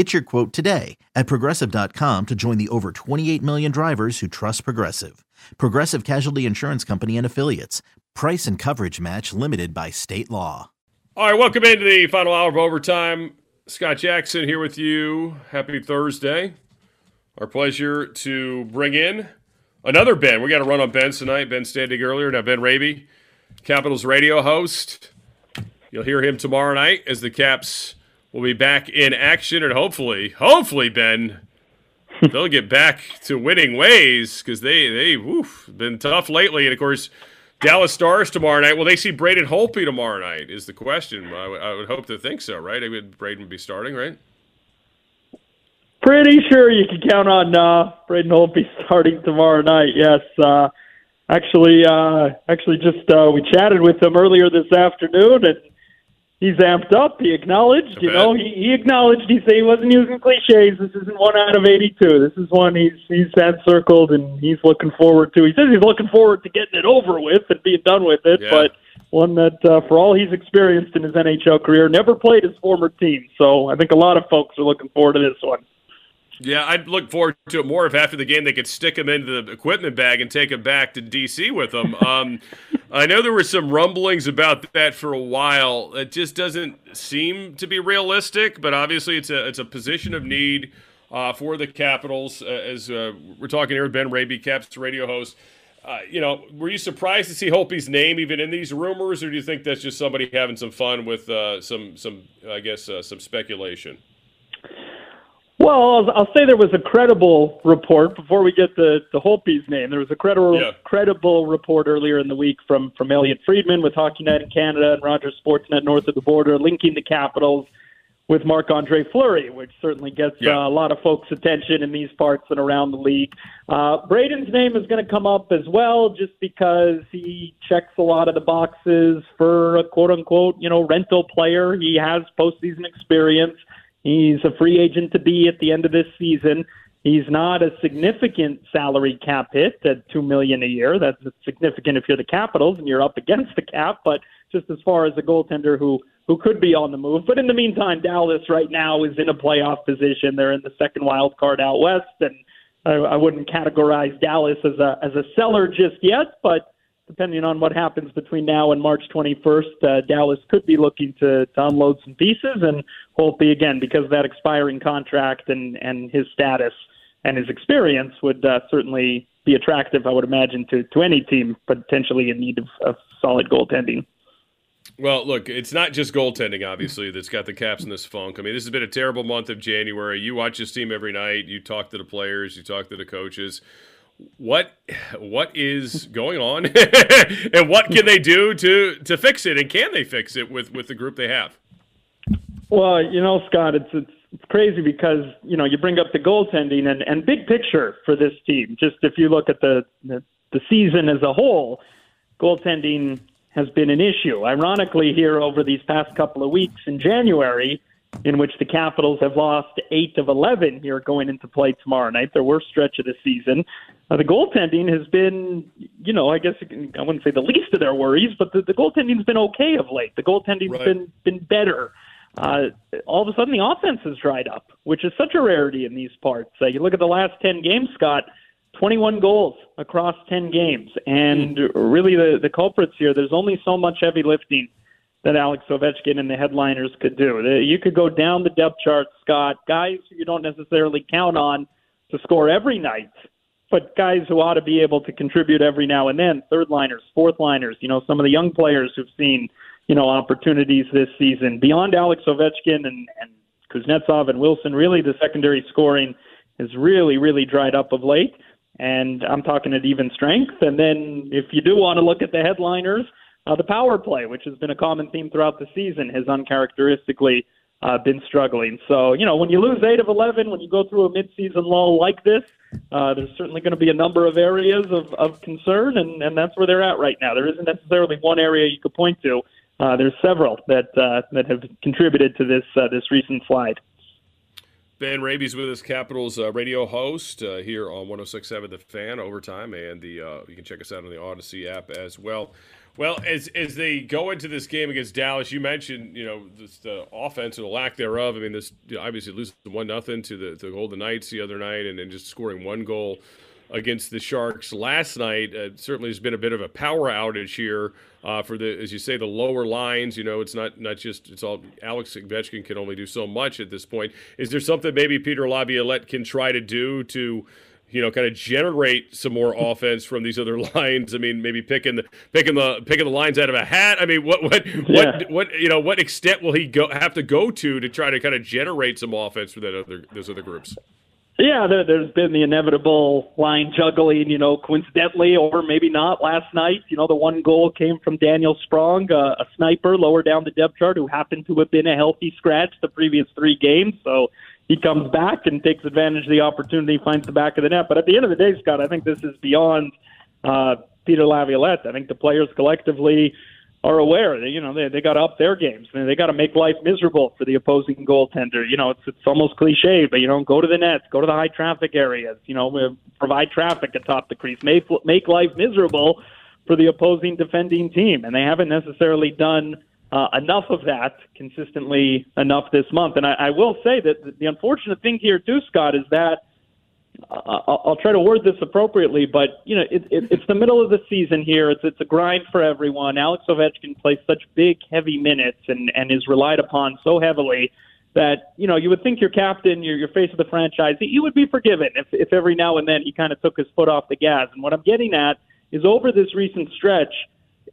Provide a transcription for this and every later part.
Get your quote today at progressive.com to join the over 28 million drivers who trust Progressive. Progressive Casualty Insurance Company and Affiliates. Price and coverage match limited by state law. All right, welcome into the final hour of overtime. Scott Jackson here with you. Happy Thursday. Our pleasure to bring in another Ben. We got to run on Ben tonight. Ben Standig earlier. Now, Ben Raby, Capitals radio host. You'll hear him tomorrow night as the Caps will be back in action, and hopefully, hopefully, Ben, they'll get back to winning ways because they they woof been tough lately. And of course, Dallas Stars tomorrow night. Will they see Braden Holtby tomorrow night? Is the question. I, w- I would hope to think so, right? I would Braden would be starting, right? Pretty sure you can count on uh, Braden Holtby starting tomorrow night. Yes. Uh, actually, uh, actually, just uh, we chatted with him earlier this afternoon, and he's amped up. He acknowledged, you know, he, he acknowledged. He said he wasn't using cliches. This isn't one out of eighty-two. This is one he's he's had circled, and he's looking forward to. He says he's looking forward to getting it over with and being done with it, Yeah. but. One that, uh, for all he's experienced in his NHL career, never played his former team. So I think a lot of folks are looking forward to this one. Yeah, I'd look forward to it more if after the game they could stick him into the equipment bag and take him back to DC with them. Um, I know there were some rumblings about that for a while. It just doesn't seem to be realistic, but obviously it's a it's a position of need uh, for the Capitals. Uh, as uh, we're talking here with Ben Raby, Caps radio host. Uh, you know, were you surprised to see Holtby's name even in these rumors, or do you think that's just somebody having some fun with uh, some some I guess uh, some speculation? Well, I'll, I'll say there was a credible report before we get to, to Holtby's name. There was a credible Yeah. credible report earlier in the week from from Elliotte Friedman with Hockey Night in Canada and Rogers Sportsnet north of the border, linking the Capitals with Marc Andre Fleury, which certainly gets Yeah. uh, a lot of folks' attention in these parts and around the league. Uh, Braden's name is going to come up as well, just because he checks a lot of the boxes for a quote unquote you know rental player. He has postseason experience. He's a free agent to be at the end of this season. He's not a significant salary cap hit at two million a year. That's significant if you're the Capitals and you're up against the cap, but just as far as a goaltender who who could be on the move. But in the meantime, Dallas right now is in a playoff position. They're in the second wild card out west, and I, I wouldn't categorize Dallas as a as a seller just yet, but depending on what happens between now and March 21st, uh, Dallas could be looking to, to unload some pieces, and Holtby again because of that expiring contract and and his status and his experience would uh, certainly be attractive, I would imagine, to to any team potentially in need of, of solid goaltending. Well, look, it's not just goaltending, obviously, that's got the Caps in this funk. I mean, this has been a terrible month of January. You watch this team every night. You talk to the players. You talk to the coaches. What what is going on, and what can they do to to fix it? And can they fix it with with the group they have? Well, you know, Scott, it's it's, it's crazy because you know you bring up the goaltending and and big picture for this team. Just if you look at the the, the season as a whole, goaltending has been an issue. Ironically, here over these past couple of weeks in January, in which the Capitals have lost eight of eleven here going into play tomorrow night, their worst stretch of the season. Uh, the goaltending has been, you know, I guess I wouldn't say the least of their worries, but the, the goaltending's been okay of late. The goaltending's Right. been been better. Uh, all of a sudden, the offense has dried up, which is such a rarity in these parts. Uh, you look at the last ten games, Scott. 21 goals across 10 games. And really, the, the culprits here, there's only so much heavy lifting that Alex Ovechkin and the headliners could do. Uh, you could go down the depth chart, Scott, guys who you don't necessarily count on to score every night but guys who ought to be able to contribute every now and then, third liners, fourth liners, you know, some of the young players who've seen, you know, opportunities this season beyond Alex Ovechkin and, and Kuznetsov and Wilson. Really, the secondary scoring has really, really dried up of late. And I'm talking at even strength. And then if you do want to look at the headliners, uh, the power play, which has been a common theme throughout the season, has uncharacteristically uh, been struggling. So, you know, when you lose 8 of 11, when you go through a midseason lull like this, uh, there's certainly going to be a number of areas of, of concern, and, and that's where they're at right now. There isn't necessarily one area you could point to. Uh, there's several that uh, that have contributed to this uh, this recent slide. Ben Raby's with us, Capitals uh, radio host uh, here on 106.7 The Fan Overtime, and the uh, you can check us out on the Audacy app as well. Well, as as they go into this game against Dallas, you mentioned you know this, the offense or the lack thereof. I mean, this obviously losing one nothing to the, the Golden Knights the other night, and then just scoring one goal against the Sharks last night. Uh, certainly has been a bit of a power outage here uh, for the, as you say, the lower lines. You know, it's not not just it's all Alex Ovechkin can only do so much at this point. Is there something maybe Peter Laviolette can try to do to you know, kind of generate some more offense from these other lines. I mean, maybe picking the picking the picking the lines out of a hat. I mean, what what yeah. what what you know, what extent will he go have to go to to try to kind of generate some offense for that other those other groups? Yeah, there, there's been the inevitable line juggling, you know, coincidentally or maybe not. Last night, you know, the one goal came from Daniel Sprong, uh, a sniper lower down the depth chart who happened to have been a healthy scratch the previous three games. So he comes back and takes advantage of the opportunity, finds the back of the net. But at the end of the day, Scott, I think this is beyond uh, Peter Laviolette. I think the players collectively are aware that you know they they got to up their games. I they got to make life miserable for the opposing goaltender. You know, it's it's almost cliche, but you know, go to the nets, go to the high traffic areas. You know, uh, provide traffic atop the crease, make make life miserable for the opposing defending team, and they haven't necessarily done uh, enough of that consistently enough this month. And I, I will say that the unfortunate thing here too, Scott, is that I'll, I'll try to word this appropriately, but you know it, it, it's the middle of the season here. It's it's a grind for everyone. Alex Ovechkin plays such big, heavy minutes and and is relied upon so heavily that you know you would think your captain, your your face of the franchise, you would be forgiven if if every now and then he kind of took his foot off the gas. And what I'm getting at is over this recent stretch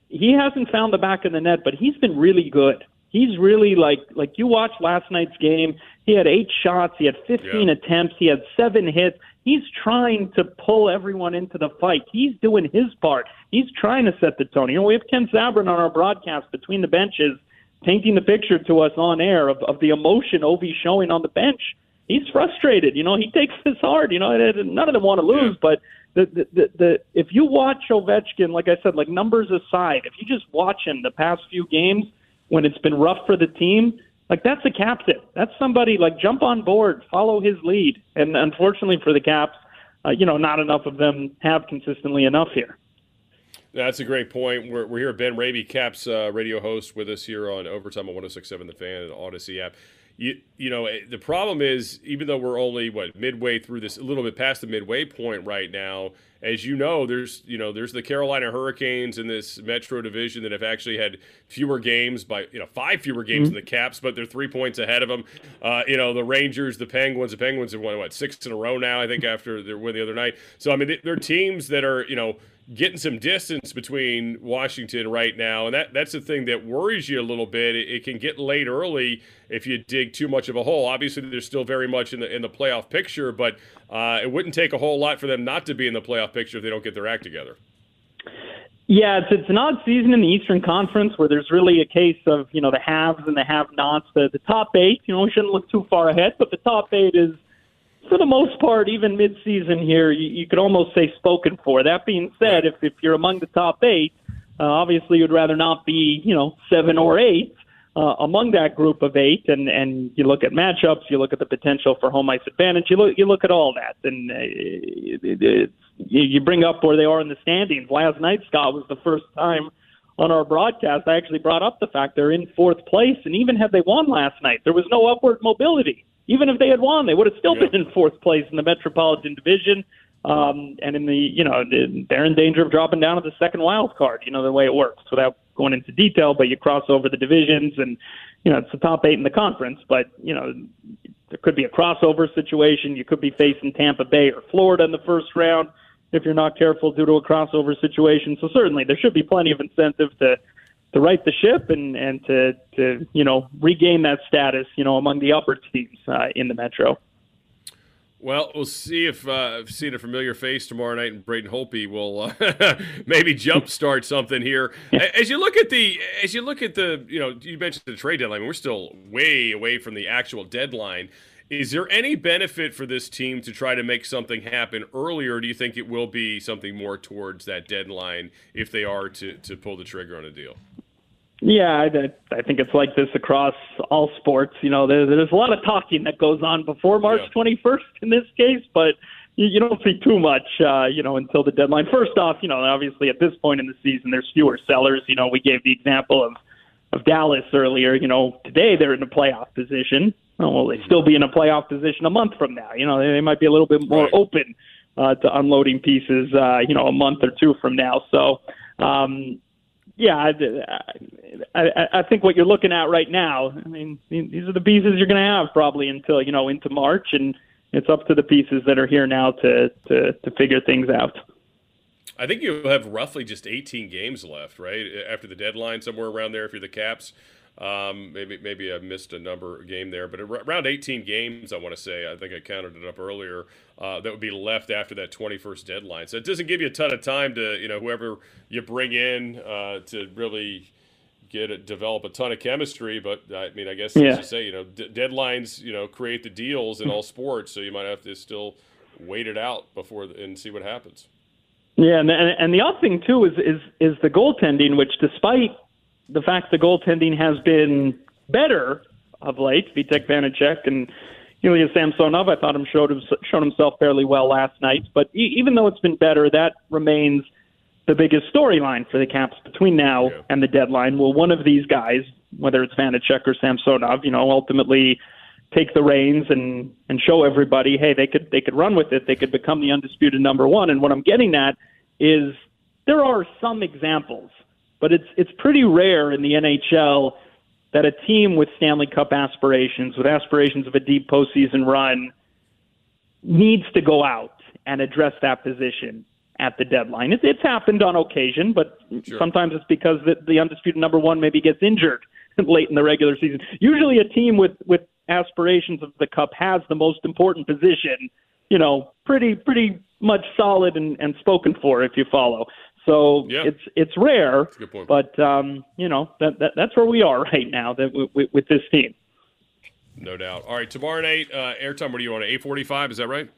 he hasn't found the back of the net, but he's been really good. He's really like like you watched last night's game. He had eight shots. He had 15 yeah. attempts. He had seven hits. He's trying to pull everyone into the fight. He's doing his part. He's trying to set the tone. You know, we have Ken Sabourin on our broadcast between the benches, painting the picture to us on air of, of the emotion Ovi's showing on the bench. He's frustrated. You know, he takes this hard. You know, none of them want to lose, yeah. but the, the, the, the if you watch Ovechkin, like I said, like numbers aside, if you just watch him the past few games when it's been rough for the team, like that's a captain. That's somebody like jump on board, follow his lead. And unfortunately for the Caps, uh, you know, not enough of them have consistently enough here. That's a great point. We're, we're here, Ben Raby, Caps uh, radio host, with us here on Overtime on 1067 The Fan and Audacy app you you know eh, the problem is even though we're only what midway through this a little bit past the midway point right now as you know there's you know there's the Carolina Hurricanes in this Metro division that have actually had fewer games by you know five fewer games mm-hmm. than the Caps but they're 3 points ahead of them uh, you know the Rangers the Penguins the Penguins have won what six in a row now I think after their win the other night so I mean they're teams that are you know getting some distance between Washington right now, and that that's the thing that worries you a little bit. It, it, can get late early if you dig too much of a hole. Obviously, they're still very much in the in the playoff picture, but uh, it wouldn't take a whole lot for them not to be in the playoff picture if they don't get their act together. Yeah, it's, it's an odd season in the Eastern Conference where there's really a case of you know the haves and the have-nots. The the top eight, you know, we shouldn't look too far ahead, but the top eight is for the most part, even mid-season here, you, you could almost say spoken for. That being said, if if you're among the top eight, uh, obviously you'd rather not be, you know, seven or eight uh, among that group of eight. And and you look at matchups, you look at the potential for home ice advantage, you look you look at all that, and uh, it, it, you bring up where they are in the standings. Last night, Scott was the first time on our broadcast I actually brought up the fact they're in fourth place, and even had they won last night, there was no upward mobility even if they had won, they would have still yeah. been in fourth place in the Metropolitan Division. Um, and in the, you know, they're in danger of dropping down to the second wild card, you know, the way it works without going into detail, but you cross over the divisions and, you know, it's the top eight in the conference, but, you know, there could be a crossover situation. You could be facing Tampa Bay or Florida in the first round. If you're not careful due to a crossover situation. So certainly there should be plenty of incentive to to right the ship and and to to you know regain that status you know among the upper teams uh, in the Metro. Well, we'll see if uh, seeing a familiar face tomorrow night and Braden Holtby will uh, maybe jumpstart something here. As you look at the, as you look at the, you know, you mentioned the trade deadline. we're still way away from the actual deadline. Is there any benefit for this team to try to make something happen earlier? do you think it will be something more towards that deadline if they are to to pull the trigger on a deal? Yeah, I, I think it's like this across all sports. You know, there, there's a lot of talking that goes on before March yeah. 21st in this case, but you, you don't see too much, uh, you know, until the deadline. First off, you know, obviously at this point in the season, there's fewer sellers. You know, we gave the example of of Dallas earlier. You know, today they're in a playoff position. Oh, well, they still be in a playoff position a month from now. You know, they, they might be a little bit more right. open uh, to unloading pieces. Uh, you know, a month or two from now. So. Um, yeah, I, I, I think what you're looking at right now. I mean, these are the pieces you're going to have probably until you know into March, and it's up to the pieces that are here now to to to figure things out. I think you have roughly just 18 games left, right after the deadline, somewhere around there. If you're the Caps, um, maybe maybe I missed a number game there, but around 18 games, I want to say. I think I counted it up earlier. Uh, that would be left after that 21st deadline. So it doesn't give you a ton of time to you know whoever you bring in uh, to really get it, develop a ton of chemistry. But I mean, I guess yeah. as you say, you know, d- deadlines you know create the deals in all sports, so you might have to still wait it out before and see what happens. Yeah, and and the other thing too is is is the goaltending, which despite the fact the goaltending has been better of late, Vitek Vanecek and Ilya Samsonov, I thought him showed him, showed himself fairly well last night. But e- even though it's been better, that remains the biggest storyline for the Caps between now yeah. and the deadline. Will one of these guys, whether it's Vanecek or Samsonov, you know, ultimately take the reins and and show everybody, hey, they could they could run with it. They could become the undisputed number one. And what I'm getting at is there are some examples but it's it's pretty rare in the NHL that a team with Stanley Cup aspirations, with aspirations of a deep postseason run, needs to go out and address that position at the deadline. It, it's happened on occasion, but sure. sometimes it's because the, the undisputed number one maybe gets injured late in the regular season. Usually, a team with with aspirations of the cup has the most important position. You know, pretty pretty much solid and, and spoken for if you follow. So yeah. it's it's rare, but um, you know that, that that's where we are right now that with, with this team. No doubt. All right, tomorrow night, uh, airtime. What do you want? Eight forty-five. Is that right?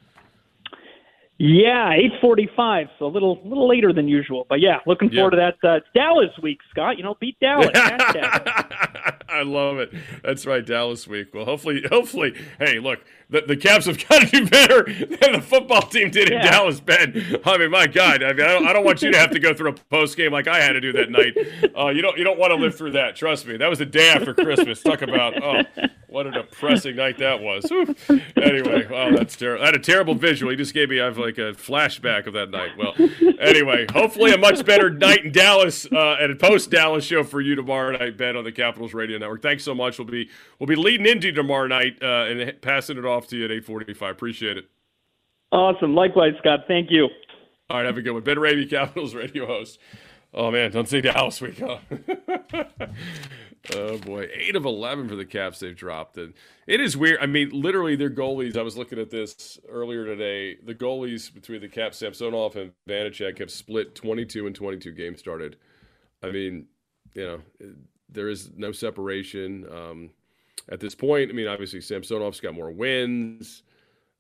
Yeah, eight forty-five. So a little little later than usual, but yeah, looking forward yeah. to that. Uh, Dallas week, Scott. You know, beat Dallas. I love it. That's right, Dallas week. Well, hopefully, hopefully. Hey, look, the, the Caps have got to do better than the football team did yeah. in Dallas, Ben. I mean, my God. I mean, I don't, I don't want you to have to go through a post game like I had to do that night. Uh, you don't you don't want to live through that. Trust me. That was the day after Christmas. Talk about oh, what a depressing night that was. Anyway, oh, that's terrible. I had a terrible visual. He just gave me I have like a flashback of that night. Well, anyway, hopefully a much better night in Dallas uh, and a post Dallas show for you tomorrow night, Ben, on the Capitals Radio Network. Thanks so much. We'll be we'll be leading into tomorrow night uh, and passing it off to you at eight forty five. Appreciate it. Awesome. Likewise, Scott. Thank you. All right, have a good one. Ben Raby, Capitals radio host. Oh man, don't say Dallas week, huh? oh boy, eight of eleven for the Caps they've dropped, and it is weird. I mean, literally, their goalies. I was looking at this earlier today. The goalies between the Caps, Samsonov and Vanecek, have split twenty-two and twenty-two games started. I mean, you know, there is no separation um, at this point. I mean, obviously, Samsonov's got more wins.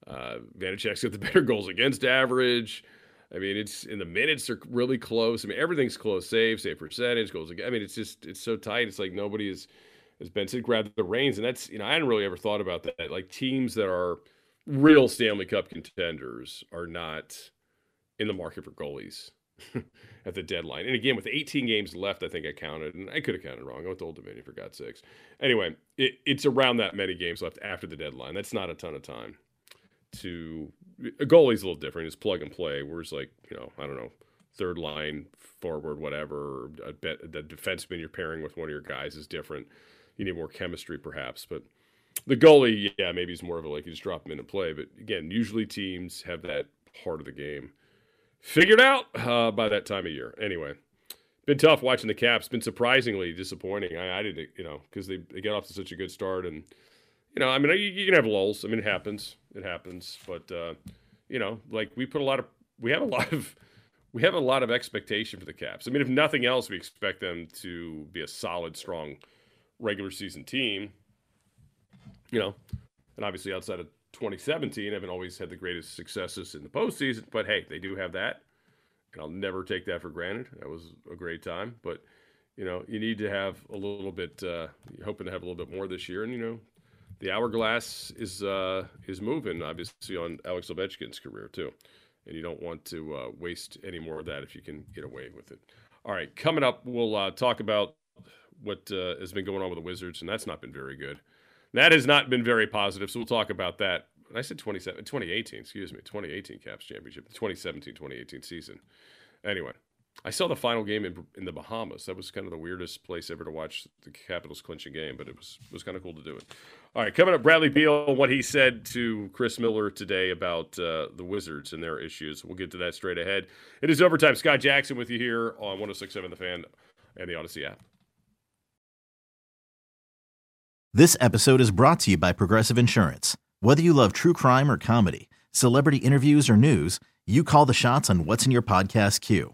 Uh, Vanecek's got the better goals against average. I mean, it's in the minutes are really close. I mean, everything's close. Save, save percentage, goals again. I mean, it's just it's so tight. It's like nobody is has been to grab the reins, and that's you know I hadn't really ever thought about that. Like teams that are real Stanley Cup contenders are not in the market for goalies at the deadline. And again, with 18 games left, I think I counted, and I could have counted wrong. I went to Old Dominion for God's sakes. Anyway, it, it's around that many games left after the deadline. That's not a ton of time to a goalie's a little different. It's plug and play. Whereas like you know I don't know third line forward whatever. I bet the defenseman you're pairing with one of your guys is different. You need more chemistry perhaps, but the goalie yeah maybe he's more of a like you just drop him in and play. But again, usually teams have that part of the game figured out uh, by that time of year. Anyway, been tough watching the Caps. Been surprisingly disappointing. I, I didn't, you know, because they, they got off to such a good start, and you know, I mean, you, you can have lulls. I mean, it happens. It happens. But uh, you know, like we put a lot of, we have a lot of, we have a lot of expectation for the Caps. I mean, if nothing else, we expect them to be a solid, strong regular season team. You know, and obviously outside of 2017, haven't always had the greatest successes in the postseason, but hey, they do have that, and I'll never take that for granted. That was a great time, but you know, you need to have a little bit, uh, hoping to have a little bit more this year, and you know, the hourglass is uh, is moving, obviously, on Alex Ovechkin's career too, and you don't want to uh, waste any more of that if you can get away with it. All right, coming up, we'll uh, talk about what uh, has been going on with the Wizards, and that's not been very good. That has not been very positive, so we'll talk about that. I said 2018, excuse me, 2018 Caps Championship, the 2017 2018 season. Anyway, I saw the final game in, in the Bahamas. That was kind of the weirdest place ever to watch the Capitals clinch a game, but it was it was kind of cool to do it. All right, coming up, Bradley Beal, what he said to Chris Miller today about uh, the Wizards and their issues. We'll get to that straight ahead. It is overtime. Scott Jackson with you here on 1067 The Fan and the Audacy app. This episode is brought to you by Progressive Insurance. Whether you love true crime or comedy, celebrity interviews or news, you call the shots on what's in your podcast queue.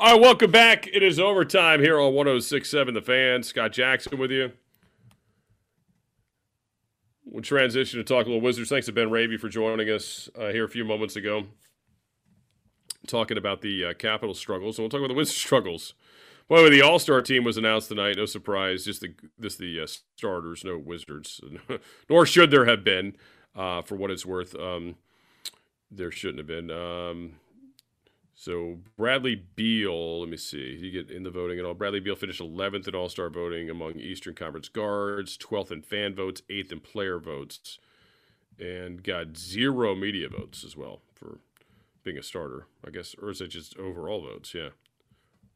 All right, welcome back. It is overtime here on 1067 The Fan. Scott Jackson with you. We'll transition to talk a little Wizards. Thanks to Ben Raby for joining us uh, here a few moments ago, talking about the uh, Capital struggles. And we'll talk about the Wizards struggles. By the way, the All Star team was announced tonight. No surprise, just the just the uh, starters, no Wizards, nor should there have been. Uh, for what it's worth, um, there shouldn't have been. Um, so Bradley Beal, let me see, you get in the voting at all. Bradley Beal finished 11th in All Star voting among Eastern Conference guards, 12th in fan votes, 8th in player votes, and got zero media votes as well for being a starter, I guess. Or is it just overall votes? Yeah,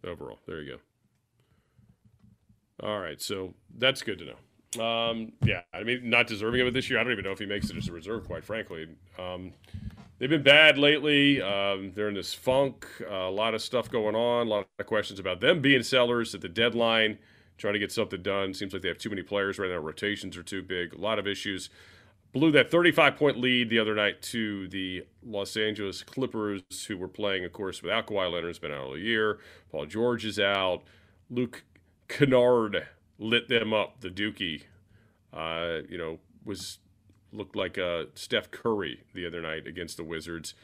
overall. There you go. All right, so that's good to know. Um, yeah, I mean, not deserving of it this year. I don't even know if he makes it as a reserve, quite frankly. Um, they've been bad lately. Um, they're in this funk. Uh, a lot of stuff going on. A lot of questions about them being sellers at the deadline, trying to get something done. Seems like they have too many players right now. Rotations are too big. A lot of issues. Blew that 35 point lead the other night to the Los Angeles Clippers, who were playing, of course, without Kawhi Leonard. Has been out all year. Paul George is out. Luke Kennard lit them up. The Dookie, uh, you know, was looked like uh, Steph Curry the other night against the Wizards.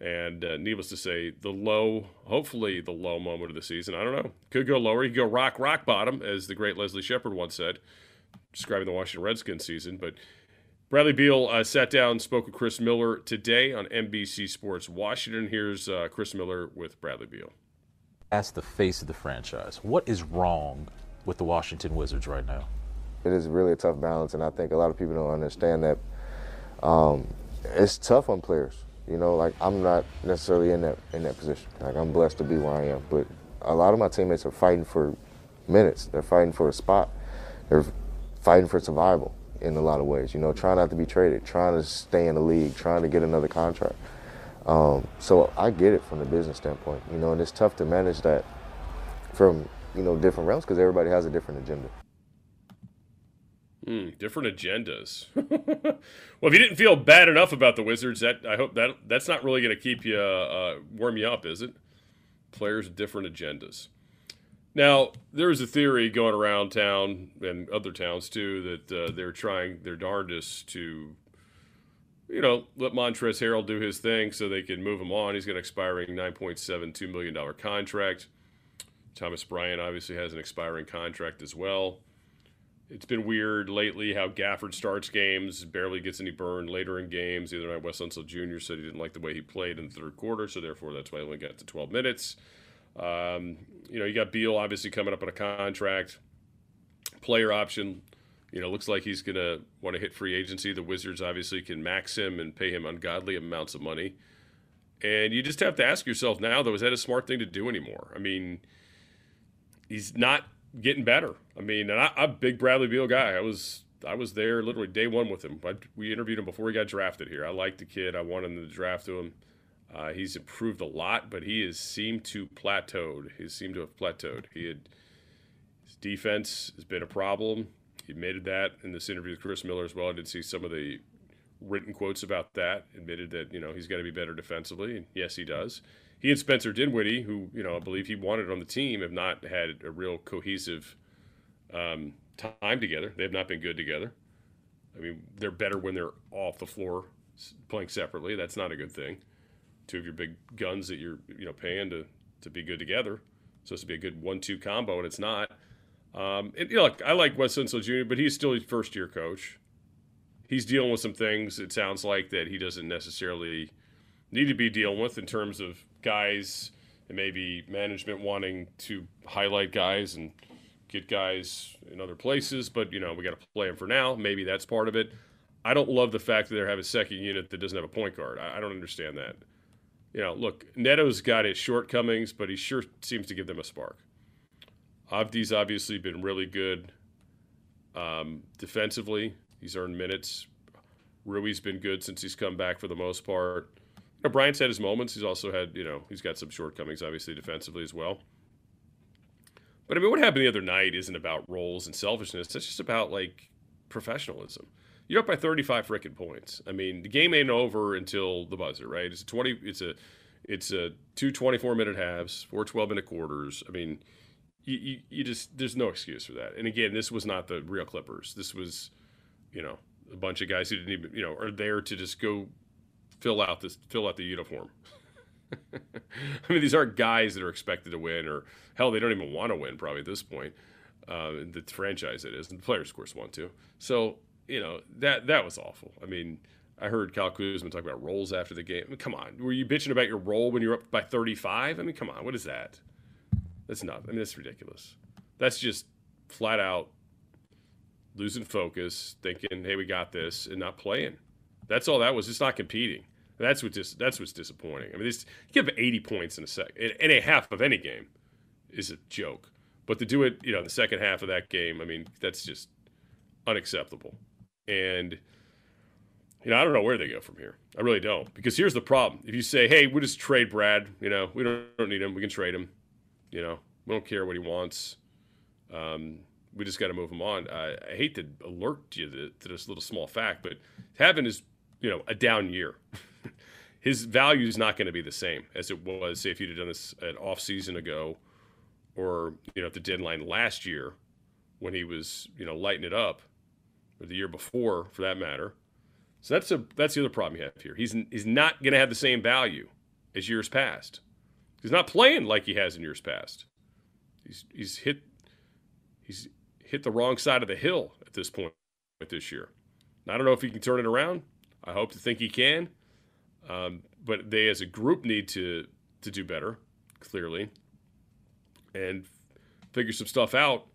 And uh, needless to say, the low, hopefully the low moment of the season. I don't know. Could go lower. He could go rock, rock bottom, as the great Leslie Shepard once said, describing the Washington Redskins season. But Bradley Beal uh, sat down, spoke with Chris Miller today on NBC Sports Washington. Here's uh, Chris Miller with Bradley Beal. As the face of the franchise, what is wrong with the Washington Wizards right now? It is really a tough balance, and I think a lot of people don't understand that. Um, it's tough on players. You know, like I'm not necessarily in that in that position. Like I'm blessed to be where I am, but a lot of my teammates are fighting for minutes. They're fighting for a spot. They're fighting for survival in a lot of ways. You know, trying not to be traded, trying to stay in the league, trying to get another contract. Um, so I get it from the business standpoint. You know, and it's tough to manage that from you know different realms because everybody has a different agenda. Mm, different agendas. well, if you didn't feel bad enough about the Wizards, that I hope that that's not really going to keep you uh, warm you up, is it? Players with different agendas. Now, there is a theory going around town and other towns too that uh, they're trying their darndest to, you know, let Montrezl Harrell do his thing so they can move him on. He's got an expiring nine point seven two million dollar contract. Thomas Bryant obviously has an expiring contract as well. It's been weird lately how Gafford starts games, barely gets any burn later in games. The other night, Wes Unseld Jr. said he didn't like the way he played in the third quarter, so therefore that's why he only got to 12 minutes. Um, you know, you got Beal obviously coming up on a contract, player option. You know, looks like he's going to want to hit free agency. The Wizards obviously can max him and pay him ungodly amounts of money. And you just have to ask yourself now, though, is that a smart thing to do anymore? I mean, he's not getting better. I mean, and I, am a big Bradley Beal guy. I was I was there literally day one with him. I, we interviewed him before he got drafted here. I like the kid. I wanted to draft to him. Uh, he's improved a lot, but he has seemed to plateaued. He seemed to have plateaued. He had his defense has been a problem. He admitted that in this interview with Chris Miller as well. I did see some of the written quotes about that. Admitted that you know he's got to be better defensively, and yes, he does he and Spencer Dinwiddie, who you know I believe he wanted on the team, have not had a real cohesive um, time together. They have not been good together. I mean, they're better when they're off the floor playing separately. That's not a good thing. Two of your big guns that you're you know paying to to be good together. So it's supposed to be a good one-two combo, and it's not. Um, and you know, look, I like Wes Unseld Jr., but he's still his first-year coach. He's dealing with some things. It sounds like that he doesn't necessarily need to be dealing with in terms of guys and maybe management wanting to highlight guys and get guys in other places, but you know, we got to play them for now. Maybe that's part of it. I don't love the fact that they have a second unit that doesn't have a point guard. I, don't understand that. You know, look, Neto's got his shortcomings, but he sure seems to give them a spark. Avdi's obviously been really good um, defensively. He's earned minutes. Rui's been good since he's come back for the most part know, Bryant's had his moments. He's also had, you know, he's got some shortcomings, obviously, defensively as well. But I mean, what happened the other night isn't about roles and selfishness. It's just about like professionalism. You're up by 35 freaking points. I mean, the game ain't over until the buzzer, right? It's a 20. It's a it's a two 24 minute halves, four 12 minute quarters. I mean, you, you, you just there's no excuse for that. And again, this was not the real Clippers. This was, you know, a bunch of guys who didn't even you know are there to just go fill out this fill out the uniform. I mean, these aren't guys that are expected to win, or hell, they don't even want to win probably at this point. Uh, the franchise it is, and the players, of course, want to. So you know that that was awful. I mean, I heard Kyle Kuzma talk about roles after the game. I mean, come on, were you bitching about your role when you're up by 35? I mean, come on, what is that? That's not. I mean, that's ridiculous. That's just flat out losing focus, thinking, "Hey, we got this," and not playing. That's all that was. Just not competing. That's what just that's what's disappointing. I mean, this give 80 points in a sec in, in, a half of any game is a joke. But to do it, you know, the second half of that game, I mean, that's just unacceptable. And you know, I don't know where they go from here. I really don't. Because here's the problem: if you say, "Hey, we just trade Brad," you know, we don't, don't need him. We can trade him. You know, we don't care what he wants. Um, we just got to move him on. I, I, hate to alert you to, to this little small fact, but having his, you know, a down year. his value is not going to be the same as it was, say, if you'd have done this an off season ago, or you know, at the deadline last year, when he was you know lighting it up, or the year before, for that matter. So that's a that's the other problem you have here. He's he's not going to have the same value as years past. He's not playing like he has in years past. He's he's hit he's hit the wrong side of the hill at this point this year. I don't know if he can turn it around. I hope to think he can. Um, but they as a group need to to do better, clearly, and figure some stuff out.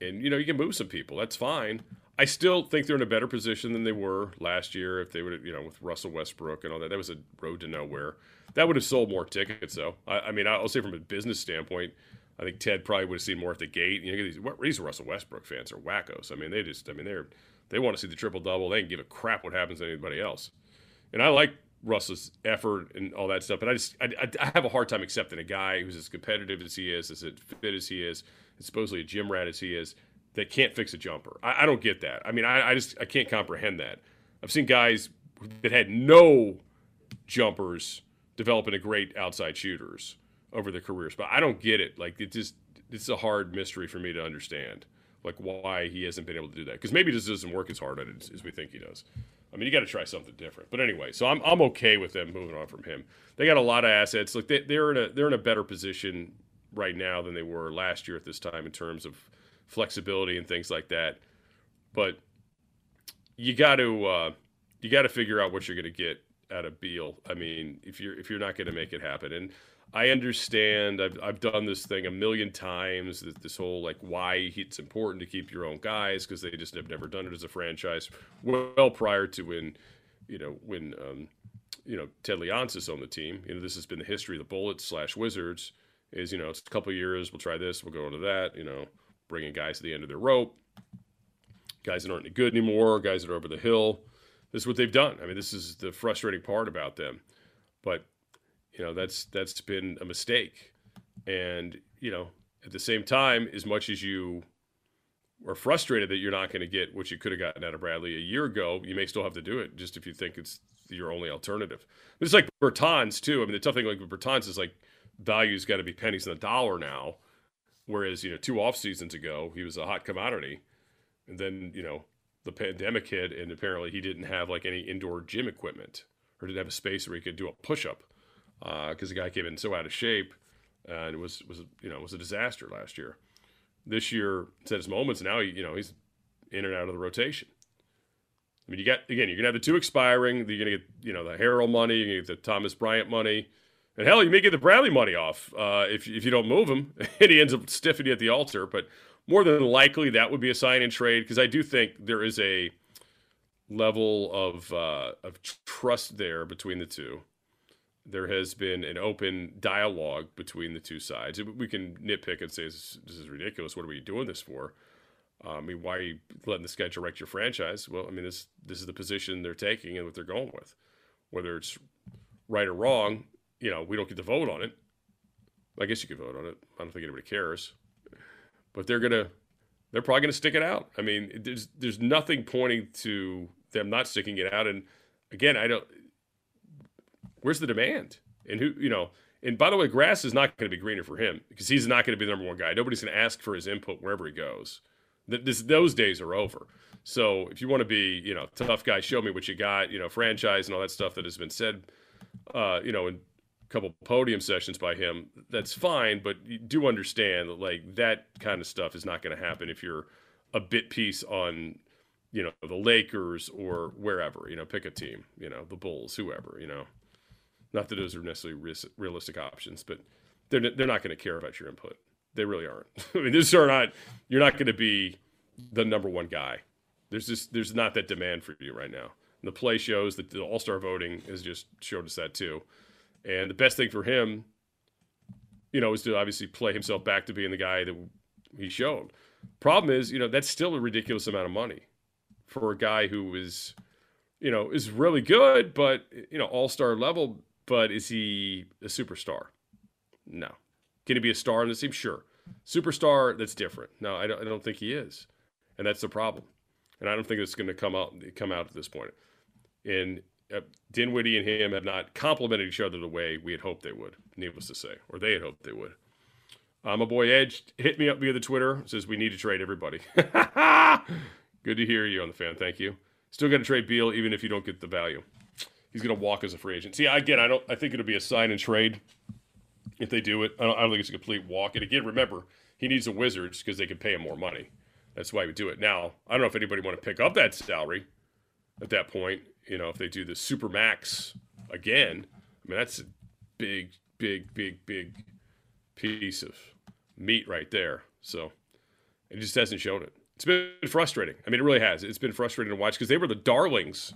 And you know, you can move some people. That's fine. I still think they're in a better position than they were last year if they would, you know, with Russell Westbrook and all that. That was a road to nowhere. That would have sold more tickets, though. I, I mean, I'll say from a business standpoint, I think Ted probably would have seen more at the gate. You know, these, these Russell Westbrook fans are wackos. I mean, they just, I mean, they're they want to see the triple double. They can give a crap what happens to anybody else. And I like Russell's effort and all that stuff, but I just I, I have a hard time accepting a guy who's as competitive as he is, as fit as he is, and supposedly a gym rat as he is, that can't fix a jumper. I, I don't get that. I mean, I, I just I can't comprehend that. I've seen guys that had no jumpers developing great outside shooters over their careers, but I don't get it. Like it just it's a hard mystery for me to understand, like why he hasn't been able to do that. Because maybe just doesn't work as hard it as we think he does. I mean, you got to try something different. But anyway, so I'm I'm okay with them moving on from him. They got a lot of assets. Like they, they're in a they're in a better position right now than they were last year at this time in terms of flexibility and things like that. But you got to uh, you got to figure out what you're going to get out of Beal. I mean, if you're if you're not going to make it happen, and I understand. I've I've done this thing a million times. This whole like why it's important to keep your own guys because they just have never done it as a franchise. Well, prior to when, you know, when um, you know Ted Leonsis on the team. You know, this has been the history of the Bullets slash Wizards. Is you know it's a couple years. We'll try this. We'll go into that. You know, bringing guys to the end of their rope. Guys that aren't any good anymore. Guys that are over the hill. This is what they've done. I mean, this is the frustrating part about them. But you know that's that's been a mistake. And you know at the same time as much as you are frustrated that you're not going to get what you could have gotten out of Bradley a year ago you may still have to do it just if you think it's your only alternative. It's like Bertans too. I mean the tough thing like with Bertans is like value's got to be pennies on the dollar now. Whereas you know two off seasons ago he was a hot commodity. And then you know the pandemic hit and apparently he didn't have like any indoor gym equipment or didn't have a space where he could do a push-up because uh, the guy came in so out of shape and it was was you know was a disaster last year. This year, it's his moments. Now he, you know he's in and out of the rotation. I mean, you got again, you're gonna have the two expiring. You're gonna get you know the Harrell money, you get the Thomas Bryant money, and hell, you may get the Bradley money off uh, if if you don't move him and he ends up stiffing you at the altar. But more than likely, that would be a sign and trade because I do think there is a level of uh, of trust there between the two there has been an open dialogue between the two sides. We can nitpick and say this, is ridiculous. What are we doing this for? Uh, I mean, why are you letting this guy direct your franchise? Well, I mean, this this is the position they're taking and what they're going with. Whether it's right or wrong, you know, we don't get to vote on it. I guess you could vote on it. I don't think anybody cares. But they're gonna, they're probably gonna stick it out. I mean, there's there's nothing pointing to them not sticking it out. And again, I don't where's the demand? And who, you know, and by the way, grass is not going to be greener for him because he's not going to be the number one guy. Nobody's going to ask for his input wherever he goes. This, those days are over. So if you want to be, you know, tough guy, show me what you got, you know, franchise and all that stuff that has been said, uh, you know, in a couple podium sessions by him, that's fine. But you do understand that, like, that kind of stuff is not going to happen if you're a bit piece on, you know, the Lakers or wherever, you know, pick a team, you know, the Bulls, whoever, you know. Not that those are necessarily realistic options, but they're they're not going to care about your input. They really aren't. I mean, this are not. You're not going to be the number one guy. There's just there's not that demand for you right now. And the play shows that the All Star voting has just showed us that too. And the best thing for him, you know, is to obviously play himself back to being the guy that he showed. Problem is, you know, that's still a ridiculous amount of money for a guy who is, you know, is really good, but you know, all star level but is he a superstar? No. Can he be a star on the team? Sure. Superstar, that's different. No, I don't, I don't think he is. And that's the problem. And I don't think it's going to come out come out at this point. And uh, Dinwiddie and him have not complemented each other the way we had hoped they would, needless to say, or they had hoped they would. Uh, my boy Edge hit me up via the Twitter. Says we need to trade everybody. Good to hear you on the fan. Thank you. Still got to trade Beal even if you don't get the value. He's going to walk as a free agent. See, again, I don't. I think it'll be a sign and trade if they do it. I don't, I don't think it's a complete walk. And again, remember, he needs the Wizards because they can pay him more money. That's why we do it. Now, I don't know if anybody want to pick up that salary at that point. You know, if they do the super max again, I mean that's a big, big, big, big piece of meat right there. So it just hasn't shown it. It's been frustrating. I mean, it really has. It's been frustrating to watch because they were the darlings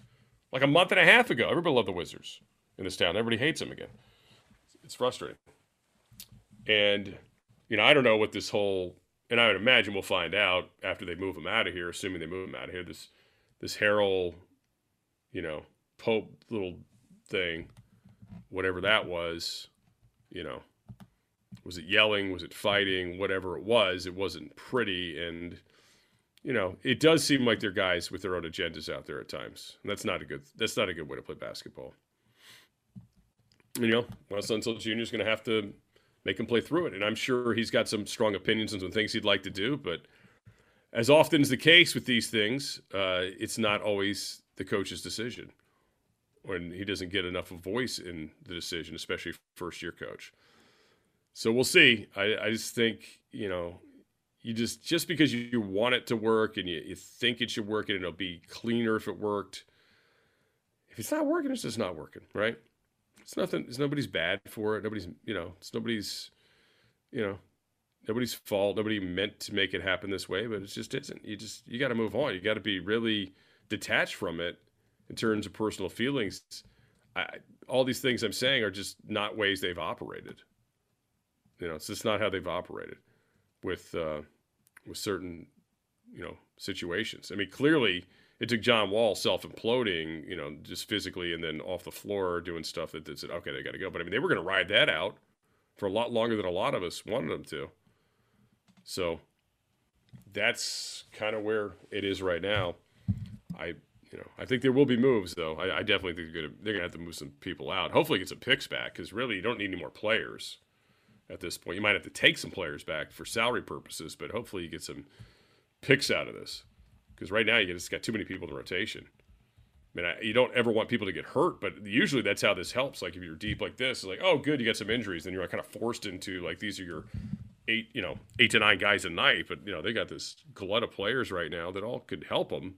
like a month and a half ago. Everybody loved the Wizards in this town. Everybody hates them again. It's frustrating. And, you know, I don't know what this whole, and I would imagine we'll find out after they move him out of here, assuming they move him out of here, this, this Harrell, you know, Pope little thing, whatever that was, you know, was it yelling? Was it fighting? Whatever it was, it wasn't pretty. And, you know, it does seem like they're guys with their own agendas out there at times. And that's not a good, that's not a good way to play basketball. You know, Wes Unseld Jr. is going to have to make him play through it. And I'm sure he's got some strong opinions and some things he'd like to do. But as often is the case with these things, uh, it's not always the coach's decision when he doesn't get enough of voice in the decision, especially first year coach. So we'll see. I, I just think, you know, you just just because you, want it to work and you, you think it should work and it'll be cleaner if it worked. If it's not working, it's just not working, right? It's nothing. It's nobody's bad for it. Nobody's, you know, it's nobody's, you know, nobody's fault. Nobody meant to make it happen this way, but it just isn't. You just you got to move on. You got to be really detached from it in terms of personal feelings. I, all these things I'm saying are just not ways they've operated. You know, it's just not how they've operated with uh, with certain you know situations. I mean, clearly it took John Wall self imploding, you know, just physically and then off the floor doing stuff that, that said, okay, they got to go. But I mean, they were going to ride that out for a lot longer than a lot of us wanted them to. So that's kind of where it is right now. I, you know, I think there will be moves though. I, I definitely think they're gonna they're gonna have to move some people out. Hopefully, get some picks back because really you don't need any more players at this point. You might have to take some players back for salary purposes, but hopefully you get some picks out of this because right now you just got too many people in rotation. I mean, I, you don't ever want people to get hurt, but usually that's how this helps. Like if you're deep like this, it's like, oh, good, you got some injuries, then you're like kind of forced into like these are your eight, you know, eight to nine guys a night. But you know, they got this glut of players right now that all could help them,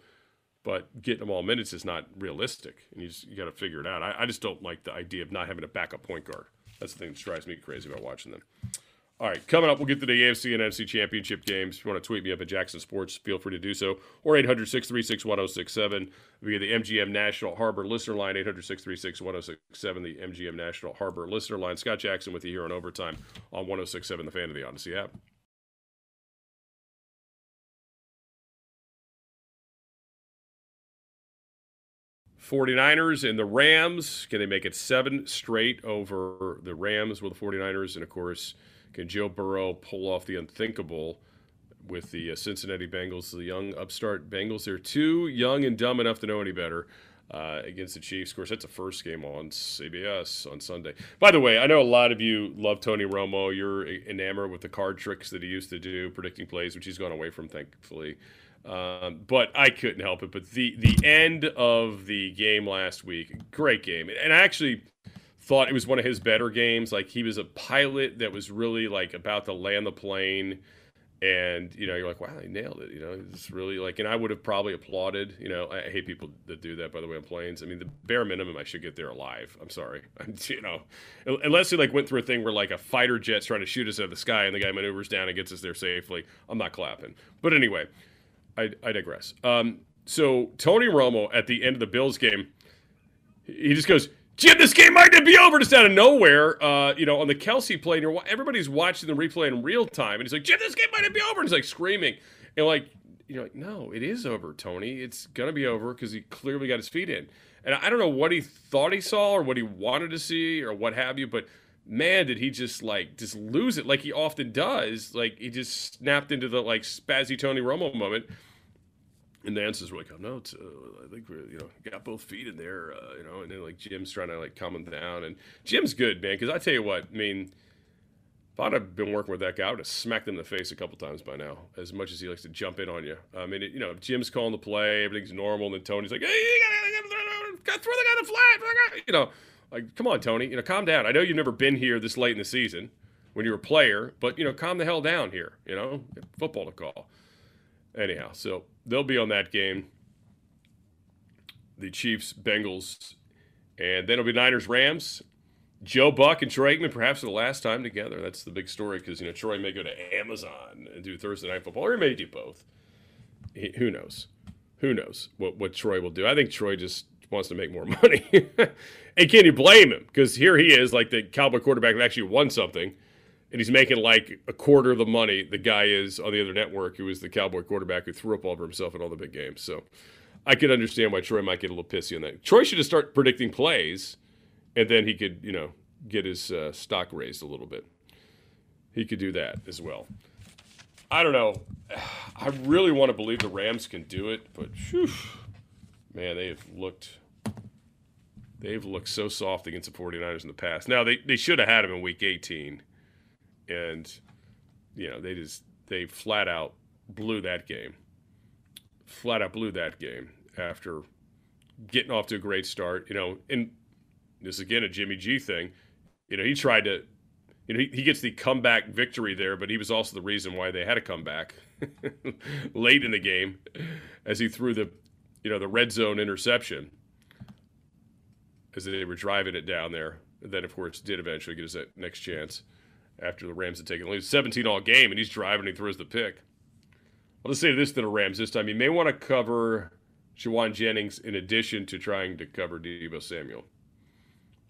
but getting them all minutes is not realistic, and you just you got to figure it out. I, I just don't like the idea of not having a backup point guard. That's the thing that drives me crazy about watching them. All right, coming up, we'll get to the AFC and NFC championship games. If you want to tweet me up at Jackson Sports, feel free to do so. Or 800 636 1067 via the MGM National Harbor listener line, 800 636 1067, the MGM National Harbor listener line. Scott Jackson with you here on Overtime on 1067, the fan of the Audacy app. Forty-niners and the Rams. Can they make it seven straight over the Rams with the 49ers? And of course, can Joe Burrow pull off the unthinkable with the uh, Cincinnati Bengals, the young upstart Bengals? They're too young and dumb enough to know any better. Uh, against the Chiefs. Of course, that's the first game on CBS on Sunday. By the way, I know a lot of you love Tony Romo. You're enamored with the card tricks that he used to do, predicting plays, which he's gone away from, thankfully. Um, but I couldn't help it. But the the end of the game last week, great game, and I actually thought it was one of his better games. Like he was a pilot that was really like about to land the plane. And you know, you're like, wow, he nailed it. You know, it's really like, and I would have probably applauded. You know, I hate people that do that. By the way, on planes. I mean, the bare minimum, I should get there alive. I'm sorry, you know, unless he like went through a thing where like a fighter jet's trying to shoot us out of the sky, and the guy maneuvers down and gets us there safely. I'm not clapping. But anyway, I, I digress. Um, so Tony Romo at the end of the Bills game, he just goes, Jim, this game might not be over just out of nowhere. Uh, you know, on the Kelce play, and everybody's watching the replay in real time, and he's like, Jim, this game might not be over. And he's like screaming, and like, you know, like, no, it is over, Tony. It's gonna be over because he clearly got his feet in. And I don't know what he thought he saw or what he wanted to see or what have you, but man, did he just like just lose it like he often does. Like he just snapped into the like spazzy Tony Romo moment and answers were like, "Oh no, it's, uh, I think we're you know got both feet in there, uh, you know." And then like Jim's trying to like calm him down, and Jim's good, man. Because I tell you what, I mean, if I'd have been working with that guy, I would have smacked him in the face a couple times by now. As much as he likes to jump in on you, I mean, it, you know, Jim's calling the play, everything's normal, and then Tony's like, "Hey, you gotta, throw the guy the flat. You know, like, come on, Tony. You know, calm down. I know you've never been here this late in the season when you're a player, but you know, calm the hell down here. You know, football to call. Anyhow, so they'll be on that game. The Chiefs, Bengals, and then it'll be Niners, Rams. Joe Buck and Troy Aikman, perhaps for the last time together. That's the big story because you know Troy may go to Amazon and do Thursday night football, or he may do both. He, who knows? Who knows what what Troy will do? I think Troy just wants to make more money. and can you blame him? Because here he is, like the Cowboy quarterback that actually won something, and he's making like a quarter of the money the guy is on the other network who was the Cowboy quarterback who threw up all over himself in all the big games. So I could understand why Troy might get a little pissy on that. Troy should just start predicting plays and then he could, you know, get his uh, stock raised a little bit. He could do that as well. I don't know. I really want to believe the Rams can do it, but whew, man, they have looked they've looked so soft against the 49ers in the past. Now they, they should have had him in week 18. And you know, they just they flat out blew that game. Flat out blew that game after getting off to a great start. You know, and this is again a Jimmy G thing. You know, he tried to, you know, he, he gets the comeback victory there, but he was also the reason why they had a comeback late in the game as he threw the, you know, the red zone interception as they were driving it down there. And then, of course, did eventually get his next chance after the Rams had taken the lead. 17 all game, and he's driving and he throws the pick. I'll just say this to the Rams this time. You may want to cover Jauan Jennings in addition to trying to cover Deebo Samuel.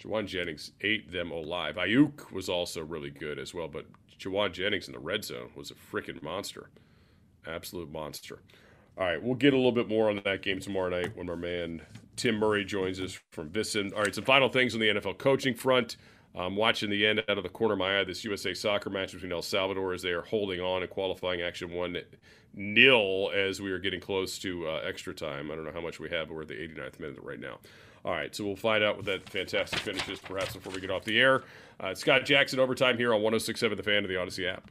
Jauan Jennings ate them alive. Aiyuk was also really good as well, but Jauan Jennings in the red zone was a freaking monster. Absolute monster. All right, we'll get a little bit more on that game tomorrow night when our man Tim Murray joins us from VSiN. All right, some final things on the NFL coaching front. I'm watching the end out of the corner of my eye this USA soccer match between El Salvador as they are holding on in qualifying action one nil as we are getting close to uh, extra time. I don't know how much we have, but we're at the 89th minute right now. All right, so we'll find out what that fantastic finish is perhaps before we get off the air. Uh, Scott Jackson overtime here on 1067 The Fan of the Audacy app.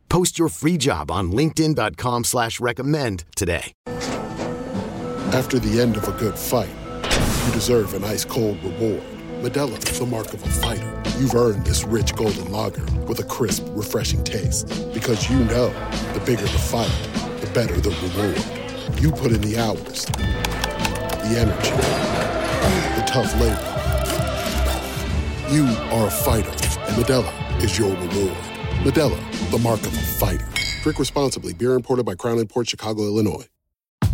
Post your free job on LinkedIn.com slash recommend today. After the end of a good fight, you deserve an ice cold reward. Modelo is the mark of a fighter. You've earned this rich golden lager with a crisp, refreshing taste. Because you know the bigger the fight, the better the reward. You put in the hours, the energy, the tough labor. You are a fighter, and Modelo is your reward. Modelo, the mark of a fighter. Drink responsibly. Beer imported by Crown Port Chicago, Illinois.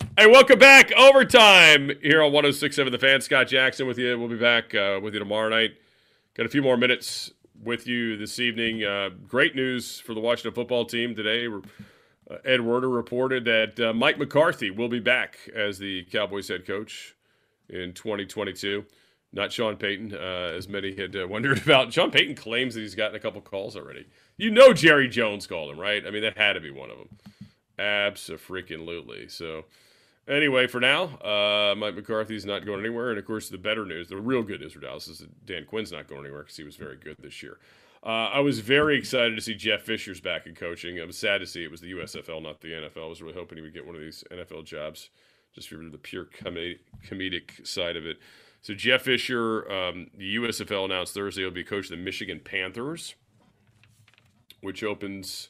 Hey, welcome back. Overtime here on 1067 The Fan. Scott Jackson with you. We'll be back uh, with you tomorrow night. Got a few more minutes with you this evening. Uh, great news for the Washington football team today. Uh, Ed Werder reported that uh, Mike McCarthy will be back as the Cowboys head coach in 2022. Not Sean Payton, uh, as many had uh, wondered about. Sean Payton claims that he's gotten a couple calls already. You know Jerry Jones called him, right? I mean, that had to be one of them. Absolutely. So Anyway, for now, uh, Mike McCarthy's not going anywhere. And of course, the better news, the real good news for Dallas is that Dan Quinn's not going anywhere because he was very good this year. Uh, I was very excited to see Jeff Fisher's back in coaching. I was sad to see it was the USFL, not the NFL. I was really hoping he would get one of these NFL jobs just for the pure comedic side of it. So, Jeff Fisher, um, the USFL announced Thursday he'll be coach of the Michigan Panthers, which opens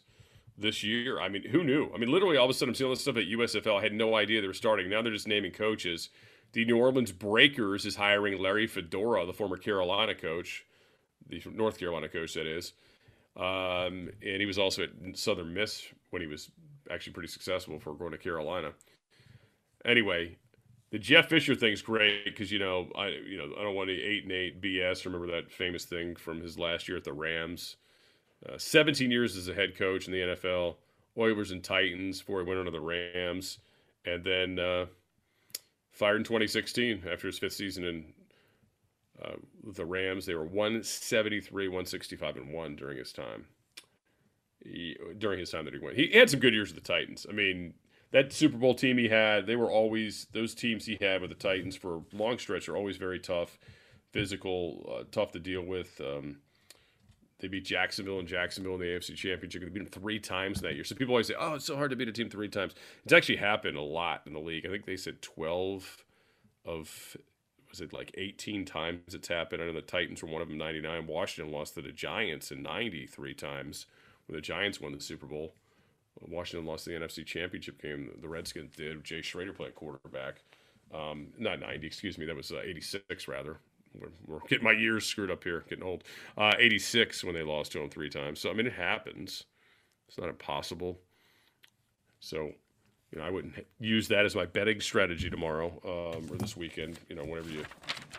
this year. I mean, who knew? I mean, literally all of a sudden I'm seeing all this stuff at USFL. I had no idea they were starting. Now they're just naming coaches. The New Orleans Breakers is hiring Larry Fedora, the former Carolina coach, the North Carolina coach that is. Um, and he was also at Southern Miss when he was actually pretty successful before going to Carolina. Anyway, the Jeff Fisher thing's great because you know I you know I don't want any eight and eight BS. Remember that famous thing from his last year at the Rams. Uh, 17 years as a head coach in the NFL, Oilers and Titans before he went on to the Rams, and then uh, fired in 2016 after his fifth season in uh, the Rams. They were 173, 165, and one during his time. He, during his time that he went, he had some good years with the Titans. I mean, that Super Bowl team he had, they were always those teams he had with the Titans for a long stretch are always very tough, physical, uh, tough to deal with. Um, they beat Jacksonville and Jacksonville in the AFC Championship. They beat them three times that year. So people always say, "Oh, it's so hard to beat a team three times." It's actually happened a lot in the league. I think they said twelve of was it like 18 times it's happened. I know the Titans were one of them 99. Washington lost to the Giants in 93 times when the Giants won the Super Bowl. Washington lost the NFC Championship game. The Redskins did. Jay Schroeder played quarterback. Um, not 90, excuse me. That was uh, 86 rather. We're, we're, getting my years screwed up here, getting old. Uh, 86 when they lost to them three times. So I mean, it happens. It's not impossible. So you know, I wouldn't use that as my betting strategy tomorrow um, or this weekend. You know, whatever you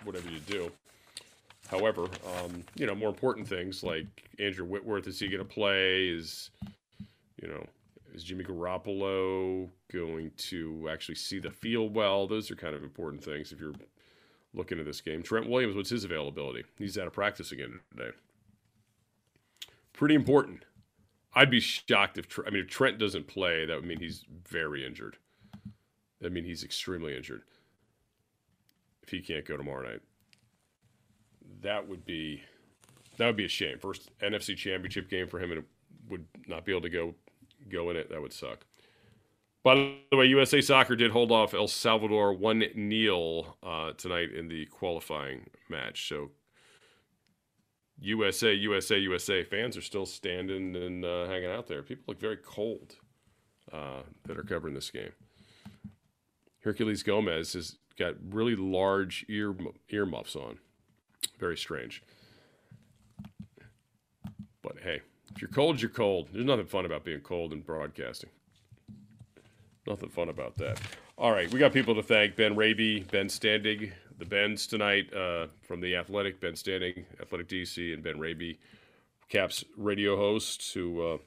whatever you do. However, um, you know, more important things like Andrew Whitworth is he going to play? Is you know, is Jimmy Garoppolo going to actually see the field well? Those are kind of important things if you're looking into this game. Trent Williams, what's his availability? He's out of practice again today. Pretty important. I'd be shocked if I mean if Trent doesn't play, that would mean he's very injured. That mean he's extremely injured. If he can't go tomorrow night, that would be that would be a shame. First NFC Championship game for him, and would not be able to go go in it. That would suck. By the way, USA Soccer did hold off El Salvador 1 0 uh, tonight in the qualifying match. So USA, USA, USA fans are still standing and uh, hanging out there. People look very cold uh, that are covering this game. Herculez Gomez has got really large ear ear muffs on. Very strange. But hey, if you're cold, you're cold. There's nothing fun about being cold in broadcasting. Nothing fun about that. All right, we got people to thank Ben Raby, Ben Standig, the Bens tonight uh, from the Athletic, Ben Standig, Athletic DC, and Ben Raby, Caps radio host, who uh,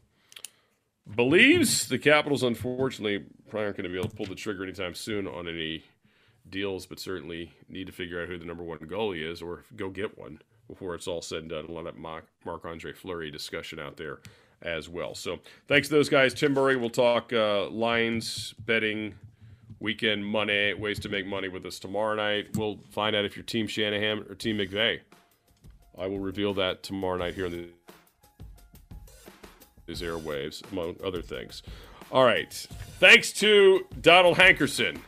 believes the Capitals, unfortunately, probably aren't going to be able to pull the trigger anytime soon on any deals, but certainly need to figure out who the number one goalie is or go get one before it's all said and done. A lot of that Marc Andre Fleury discussion out there as well. So thanks to those guys. Tim Murray we'll talk uh, lines, betting, weekend money, ways to make money with us tomorrow night. We'll find out if you're Team Shanahan or Team McVay. I will reveal that tomorrow night here in the these airwaves, among other things. All right. Thanks to Donald Hankerson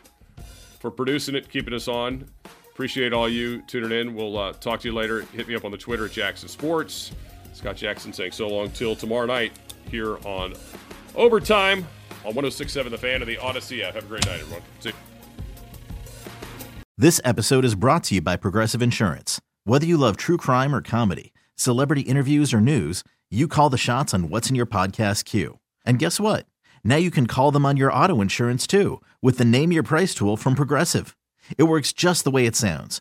for producing it, keeping us on. Appreciate all you tuning in. We'll uh, talk to you later. Hit me up on the Twitter at Jackson Sports. Scott Jackson saying so long till tomorrow night here on Overtime on 1067 The Fan of the Audacy. Have a great night, everyone. See you. This episode is brought to you by Progressive Insurance. Whether you love true crime or comedy, celebrity interviews or news, you call the shots on what's in your podcast queue. And guess what? Now you can call them on your auto insurance too with the Name Your Price tool from Progressive. It works just the way it sounds.